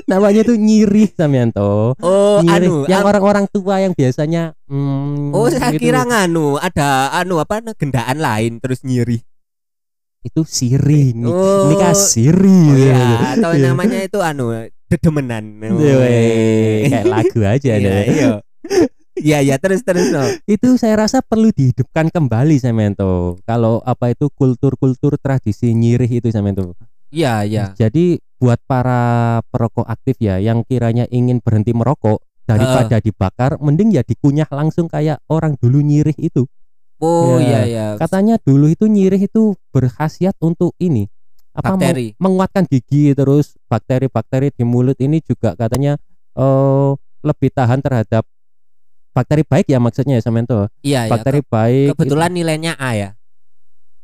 Namanya tuh nyirih Samyanto. oh Nyirih. anu yang anu- orang-orang tua yang biasanya hmm, oh saya gitu kira nganu ada anu apa gendaan lain terus nyiri itu sirih. Ini, Oh. ini kan sirih. oh ya atau Iya. namanya itu anu dedemenan Weh, kayak lagu aja iya deh. iya iya iya terus terus no. itu saya rasa perlu dihidupkan kembali Samento. Kalau apa itu kultur-kultur tradisi nyirih itu Samento. iya iya Jadi buat para perokok aktif ya yang kiranya ingin berhenti merokok daripada dibakar, mending ya dikunyah langsung kayak orang dulu nyirih itu. Oh Ya, iya iya Katanya dulu itu nyirih itu berkhasiat untuk ini apa bakteri menguatkan gigi terus bakteri-bakteri di mulut ini juga katanya eh lebih tahan terhadap bakteri baik ya maksudnya ya Samento. iya iya bakteri baik kebetulan nilainya A ya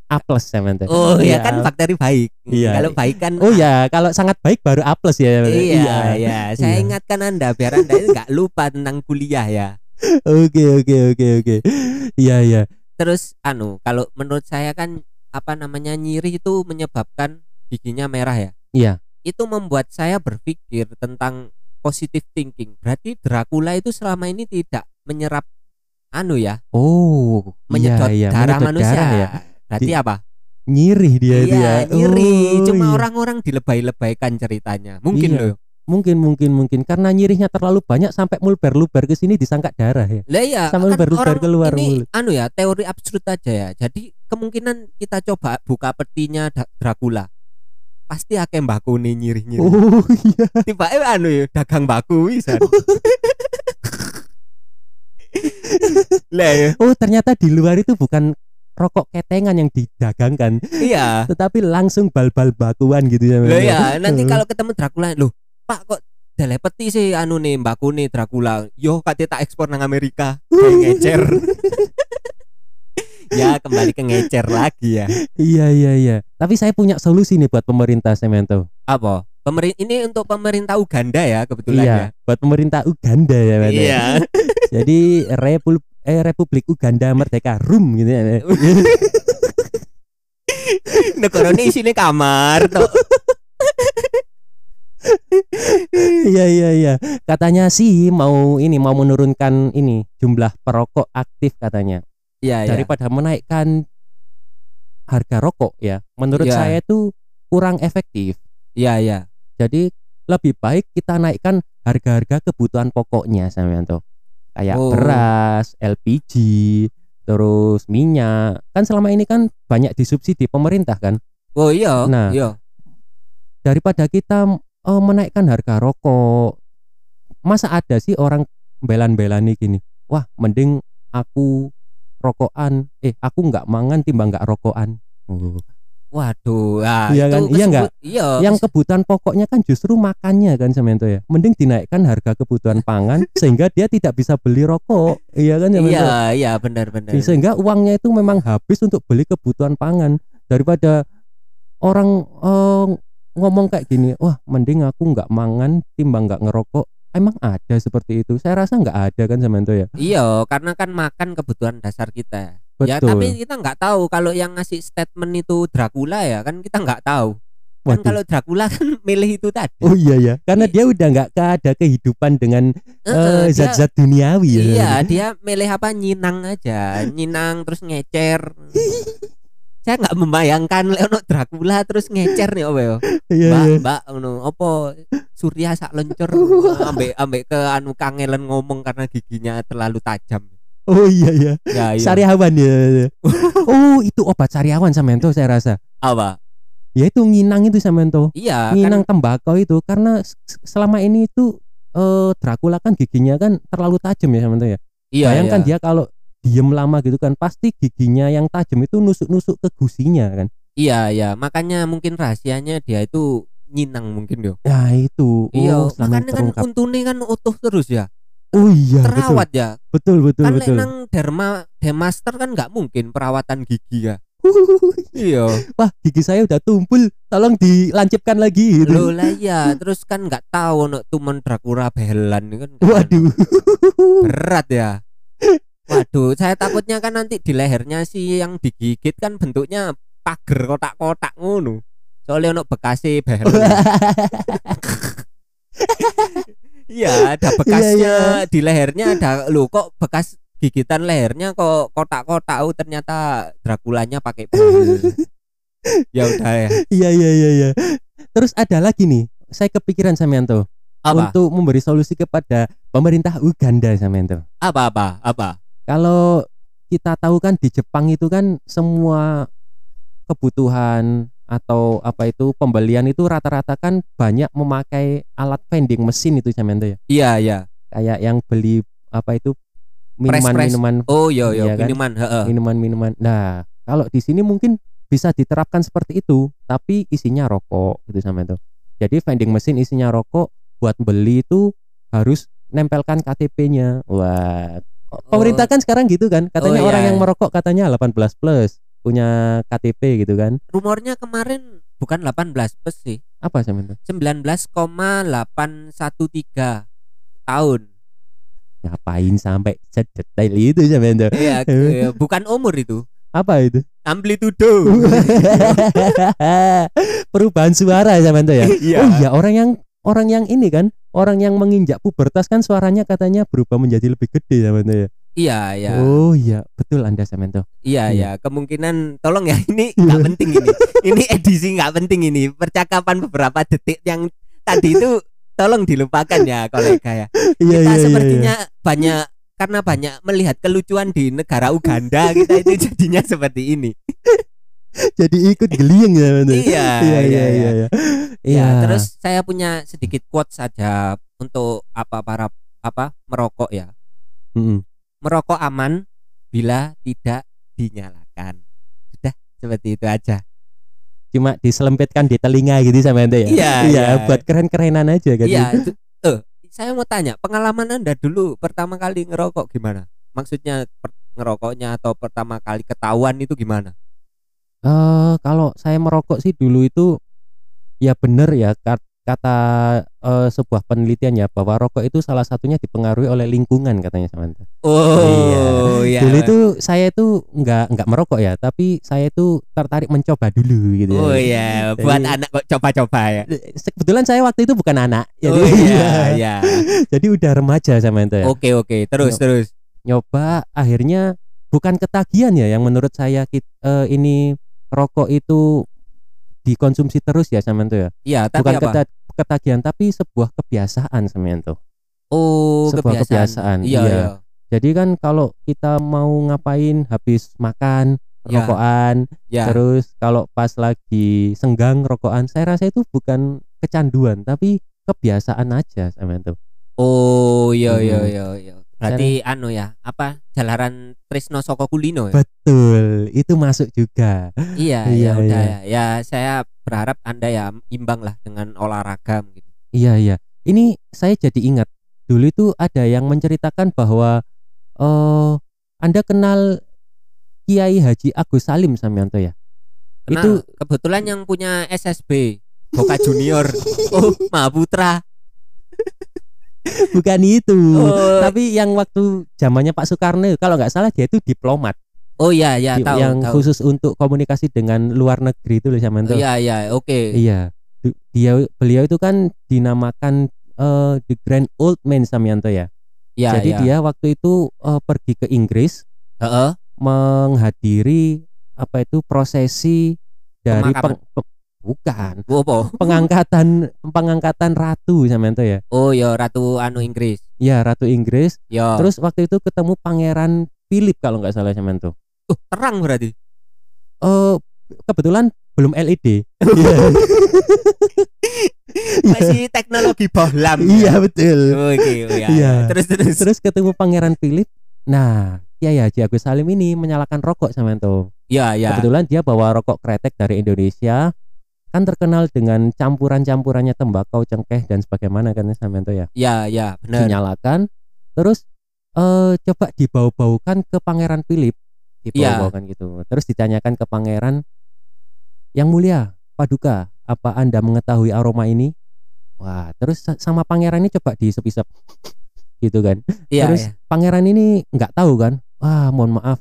A plus Samento. Oh Iya. iya kan bakteri baik. Iya. Kalau baik kan Oh ya, kalau sangat baik baru A plus ya. Samento. Iya, iya. Saya Iya. ingatkan Anda biar Anda itu nggak lupa tentang kuliah ya. Oke oke oke oke. Iya iya. Terus anu, kalau menurut saya kan apa namanya nyiri itu menyebabkan giginya merah ya. Iya. Itu membuat saya berpikir tentang positive thinking. Berarti Dracula itu selama ini tidak menyerap anu ya, Oh, menyedot iya, iya, darah menyedot manusia. darah ya. Berarti Di- apa? Nyirih dia iya, ya. nyiri. Oh, Cuma iya. orang-orang dilebay-lebaykan ceritanya. Mungkin Iya. loh. Mungkin mungkin mungkin karena nyirihnya terlalu banyak sampai mulber-luber ke sini disangka darah ya. Lah iya, Sama kan orang keluar ini mulut. anu ya, teori absurd aja ya. Jadi kemungkinan kita coba buka petinya Dracula. Pasti akeh mbakune nyirih-nyirih. Oh iya. Tiba eh anu ya, dagang baku bisa. Lah ya. Oh ternyata di luar itu bukan rokok ketengan yang didagangkan, Iya. tetapi langsung bal-bal bakuan gitu ya. Lah ya, nanti Oh. kalau ketemu Dracula, loh, Pak kok telepeti sih anu nih mbakune Dracula. Yo katanya tak ekspor nang Amerika. Kayak ngecer. ya kembali ke ngecer lagi ya. Iya iya iya. Tapi saya punya solusi nih buat pemerintah Semento. Apa? Pemerin ini untuk pemerintah Uganda ya kebetulan Iya, ya. buat pemerintah Uganda ya, Mas. Iya. Jadi Repul eh Republik Uganda Merdeka Rum gitu ya. negara ini isinya kamar tuh Iya iya iya. Katanya sih mau ini mau menurunkan ini jumlah perokok aktif katanya. iya iya Daripada menaikkan harga rokok ya. Menurut Iya. saya itu kurang efektif. iya iya Jadi lebih baik kita naikkan harga-harga kebutuhan pokoknya Samyanto. Kayak Oh. beras, LPG, terus minyak. Kan selama ini kan banyak disubsidi pemerintah kan. oh iya Nah. iya Daripada kita eh, menaikkan harga rokok. Masa ada sih orang belan-belani gini. Wah, mending aku rokokan. Eh, aku nggak mangan timbang nggak rokokan. Oh. waduh ah, Iya kan? Iya nggak? kesebut- iya yang kebutuhan pokoknya kan justru makannya kan Samento ya mending dinaikkan harga kebutuhan pangan sehingga dia tidak bisa beli rokok iya kan Samento iya iya benar benar sehingga uangnya itu memang habis untuk beli kebutuhan pangan daripada orang eh, ngomong kayak gini wah mending aku nggak mangan timbang nggak ngerokok. Emang ada seperti itu? Saya rasa nggak ada kan Samento ya? Iya karena kan makan kebutuhan dasar kita. Ya betul. tapi kita nggak tahu kalau yang ngasih statement itu Dracula ya kan kita nggak tahu. Kan kalau Dracula kan milih itu tadi. Oh iya ya. Karena dia udah nggak ada kehidupan dengan eh, dia- zat-zat duniawi ya. Iya, dia milih apa? Nyinang aja, nyinang terus ngecer. Saya nggak membayangkan Leono Dracula terus ngecer nih ya. iya Mbak, iya. Mbak, ngono, apa Surya sak lencer ambek ambek ke anu kangelan ngomong karena giginya terlalu tajam. oh iya iya Ya, iya. Sariawan ya. oh, itu obat sariawan Samento saya rasa. Apa? Ya itu nginang itu Samento. Iya, Nginang kan tembakau itu karena selama ini itu eh Dracula kan giginya kan terlalu tajam ya Samento ya. iya, Bayangkan iya. dia kalau diem lama gitu kan pasti giginya yang tajam itu nusuk-nusuk ke gusinya kan. Iya, iya, makanya mungkin rahasianya dia itu nyinang mungkin yo. Ya itu. Iya, oh, makanya kan terungkap. untune kan utuh terus ya. Oh iya Terawat ya. betul. Betul betul kan betul. nang derma demaster kan nggak mungkin perawatan gigi ya. Iya. Wah, gigi saya udah tumpul. Tolong dilancipkan lagi gitu. Loh lah ya, terus kan nggak tahu no tumen Dracula behelan kan. Waduh. Berat ya. Waduh, saya takutnya kan nanti di lehernya si yang digigit kan bentuknya pager kotak-kotak ngono. Soalnya ono bekasnya behelan. Iya, ada bekasnya di lehernya ada lo kok bekas gigitan lehernya kok kotak-kotak oh ternyata Draculanya pakai behel. ya udah ya. Iya iya iya iya. Terus ada lagi nih, saya kepikiran Samyanto Apa? untuk memberi solusi kepada pemerintah Uganda Samyanto. Apa apa? Apa? Kalau kita tahu kan di Jepang itu kan semua kebutuhan atau apa itu pembelian itu rata-rata kan banyak memakai alat vending mesin itu Samyanto ya. Iya, iya. Kayak yang beli apa itu minuman-minuman Oh iya iya, Iya kan? minuman, minuman-minuman. Nah, kalau di sini mungkin bisa diterapkan seperti itu, tapi isinya rokok gitu sama itu. Jadi vending mesin isinya rokok buat beli itu harus nempelkan KTP-nya. Wah, pemerintah kan sekarang gitu kan, katanya Oh, iya, orang yang iya. merokok katanya 18 plus punya KTP gitu kan. Rumornya kemarin bukan 18 plus sih. Apa sama itu? 19,813 tahun. Ngapain sampai sedetail itu sama itu? Iya, eh, bukan umur itu. Apa itu? Amplitudo. Perubahan suara sama itu ya. Iya. Oh iya orang yang orang yang ini kan orang yang menginjak pubertas kan suaranya katanya berubah menjadi lebih gede ya ya. Iya, iya. Oh iya betul Anda Samento. Iya, Iya. iya. Kemungkinan tolong ya ini nggak penting ini. Ini edisi nggak penting ini. Percakapan beberapa detik yang tadi itu tolong dilupakan ya kolega ya. Iya kita iya iya. sepertinya banyak karena banyak melihat kelucuan di negara Uganda kita itu jadinya seperti ini. Jadi ikut geliang ya Samento. Iya, iya iya iya. iya. Ya, terus saya punya sedikit quote saja untuk apa para apa merokok ya. Mm-mm. Merokok aman bila tidak dinyalakan. Sudah seperti itu aja. cuma diselempitkan di telinga gitu sama Anda ya. Iya, iya iya. buat keren-kerenan aja kan. Iya, itu- eh saya mau tanya, pengalaman Anda dulu pertama kali ngerokok gimana? Maksudnya per- ngerokoknya atau pertama kali ketahuan itu gimana? Eh kalau saya merokok sih dulu itu ya bener ya kata eh, sebuah penelitian ya bahwa rokok itu salah satunya dipengaruhi oleh lingkungan katanya Samantha. Oh, iya. Dulu itu saya itu nggak nggak merokok ya, tapi saya itu tertarik mencoba dulu gitu. Oh ya. iya, buat Jadi- anak kok coba-coba ya. Kebetulan saya waktu itu bukan anak, jadi, Oh iya, iya. jadi udah remaja Samantha ya. Oke, oke. Terus, terus. Nyoba akhirnya bukan ketagihan ya yang menurut saya eh, ini rokok itu dikonsumsi terus ya Samantha ya. Iya, tapi bukan apa? keta- ketagihan tapi sebuah kebiasaan Samantha. Oh, sebuah kebiasaan, Iya, iya. iya. Jadi kan kalau kita mau ngapain habis makan Ya. rokokan, Ya. terus kalau pas lagi senggang rokokan, saya rasa itu bukan kecanduan tapi kebiasaan aja sama itu. Oh, iya, iya, Hmm. iya, iya. Berarti anu ya, apa? Jalaran Trisno Soko Kulino ya? Betul, itu masuk juga. Iya, Iya, ya udah iya. ya. Ya, saya berharap Anda ya imbang lah dengan olahraga gitu. Iya iya. Ini saya jadi ingat dulu itu ada yang menceritakan bahwa eh Anda kenal Kiai Haji Agus Salim Samyanto ya. Karena Itu kebetulan yang punya SSB Boka Junior. oh, Mahaputra. Bukan itu. Oh, Tapi yang waktu zamannya Pak Soekarno kalau nggak salah dia itu diplomat oh iya, ya, Di- tahu, yang tahu. khusus untuk komunikasi dengan luar negeri itu loh Samyanto. Iya, iya, oke. Iya. Du- Dia beliau itu kan dinamakan eh, the Grand Old Man Samyanto ya. Iya, Jadi iya. dia waktu itu eh, pergi ke Inggris Heeh. menghadiri apa itu prosesi dari Pemakaman. peng- pe- bukan Oh, apa? pengangkatan pengangkatan ratu Samyanto ya. Oh, ya Ratu anu Inggris. Ya ratu Inggris. Ya. Terus waktu itu ketemu pangeran Philip kalau nggak salah Samyanto. uh, terang berarti. Oh kebetulan belum LED. Iya. Masih teknologi bohlam. Iya betul. Oke, oh, ya. Iya. Terus terus. Terus ketemu pangeran Philip. Nah, Kiai Haji Agus Salim ini menyalakan rokok Samyanto. Iya, iya. Kebetulan dia bawa rokok kretek dari Indonesia. Kan terkenal dengan campuran-campurannya tembakau, cengkeh dan sebagaimana kan Samyanto ya. Iya, iya, benar. Dinyalakan terus eh coba dibau-baukan ke Pangeran Philip. Dibau-baukan gitu. Terus ditanyakan ke pangeran yang mulia, Paduka, apa Anda mengetahui aroma ini? Wah, terus sa- sama pangeran ini coba diisep-isep gitu kan. Iya, terus iya. pangeran ini nggak tahu kan? Wah, mohon maaf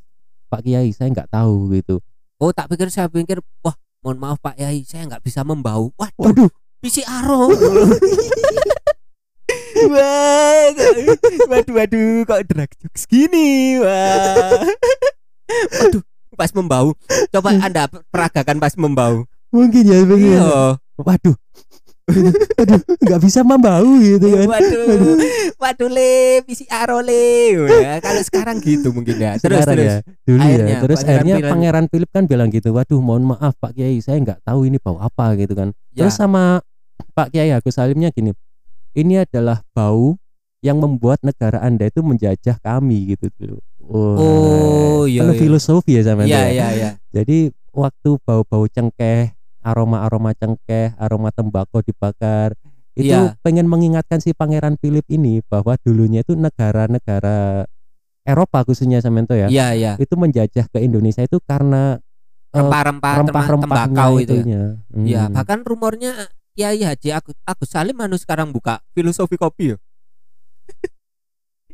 Pak Kiai, saya nggak tahu gitu. Oh, tak pikir saya pikir, wah, mohon maaf Pak Yai, saya nggak bisa membau. Waduh, Waduh, aro. Wah, waduh, waduh, kok drag jokes gini, wah. Waduh, pas membau. Coba anda peragakan pas membau. mungkin ya begini. Iya. Waduh. Waduh, nggak bisa membau gitu kan. Waduh, waduh le, aro le. Wah, Kalau sekarang gitu mungkin ya. Terus Sekarang terus. ya, dulu Akhirnya, ya. Terus Pangeran akhirnya Pangeran Philip kan bilang gitu, waduh mohon maaf Pak Kiai, saya nggak tahu ini bau apa gitu kan. Ya. Terus sama Pak Kiai Agus Salimnya gini, ini adalah bau yang membuat negara anda itu menjajah kami gitu dulu. Wah, Oh, iya, iya. filosofi ya sama Iya, itu ya. iya, iya. Jadi waktu bau-bau cengkeh, aroma-aroma cengkeh, aroma tembakau dibakar, itu Iya. pengen mengingatkan si Pangeran Philip ini bahwa dulunya itu negara-negara Eropa khususnya Samento ya, Iya, iya. itu menjajah ke Indonesia itu karena eh, Rempah-rempah rempah-rempahnya tembakau itu. ya. itunya. Hmm. Ya, bahkan rumornya Kiai Haji Agus, Agus Salim anu sekarang buka filosofi kopi ya.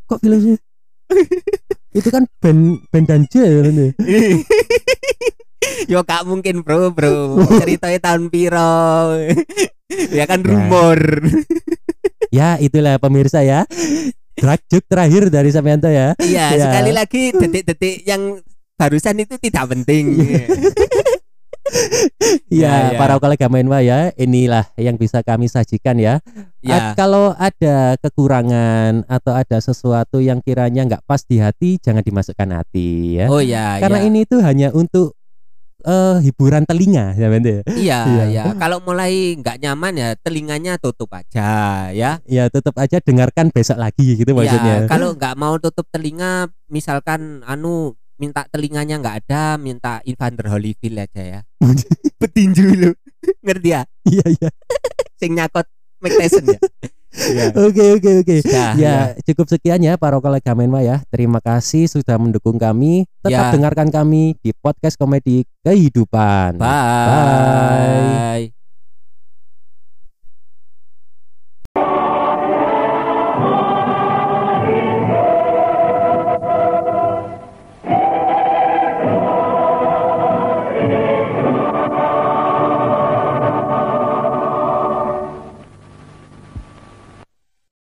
Kok filosofi? itu kan band band danje ya, kan ya? Yo kak mungkin bro bro ceritanya tahun piro ya kan Ya. rumor Ya itulah pemirsa ya. Drag joke terakhir dari Samyanto ya. iya Ya. sekali lagi detik-detik yang barusan itu tidak penting Ya, Ya, ya. para kolega Menwa ya, inilah yang bisa kami sajikan ya. ya Ad- kalau ada kekurangan atau ada sesuatu yang kiranya nggak pas di hati, jangan dimasukkan hati ya. oh ya Karena ya. ini tuh hanya untuk eh, hiburan telinga, ya Bende. iya Iya. ya kalau mulai nggak nyaman ya telinganya tutup aja ya Ya tetap aja dengarkan besok lagi gitu maksudnya. Ya, kalau nggak mau tutup telinga, misalkan anu minta telinganya nggak ada, minta Evander Holyfield aja ya. Petinju lu, ngerti ya? Iya iya. Sing nyakot Mike Tyson ya. Ya. Oke oke oke. Sudah, Ya, cukup sekian ya para kolega Menwa ya. Terima kasih sudah mendukung kami. Tetap Ya. dengarkan kami di podcast komedi kehidupan. Bye.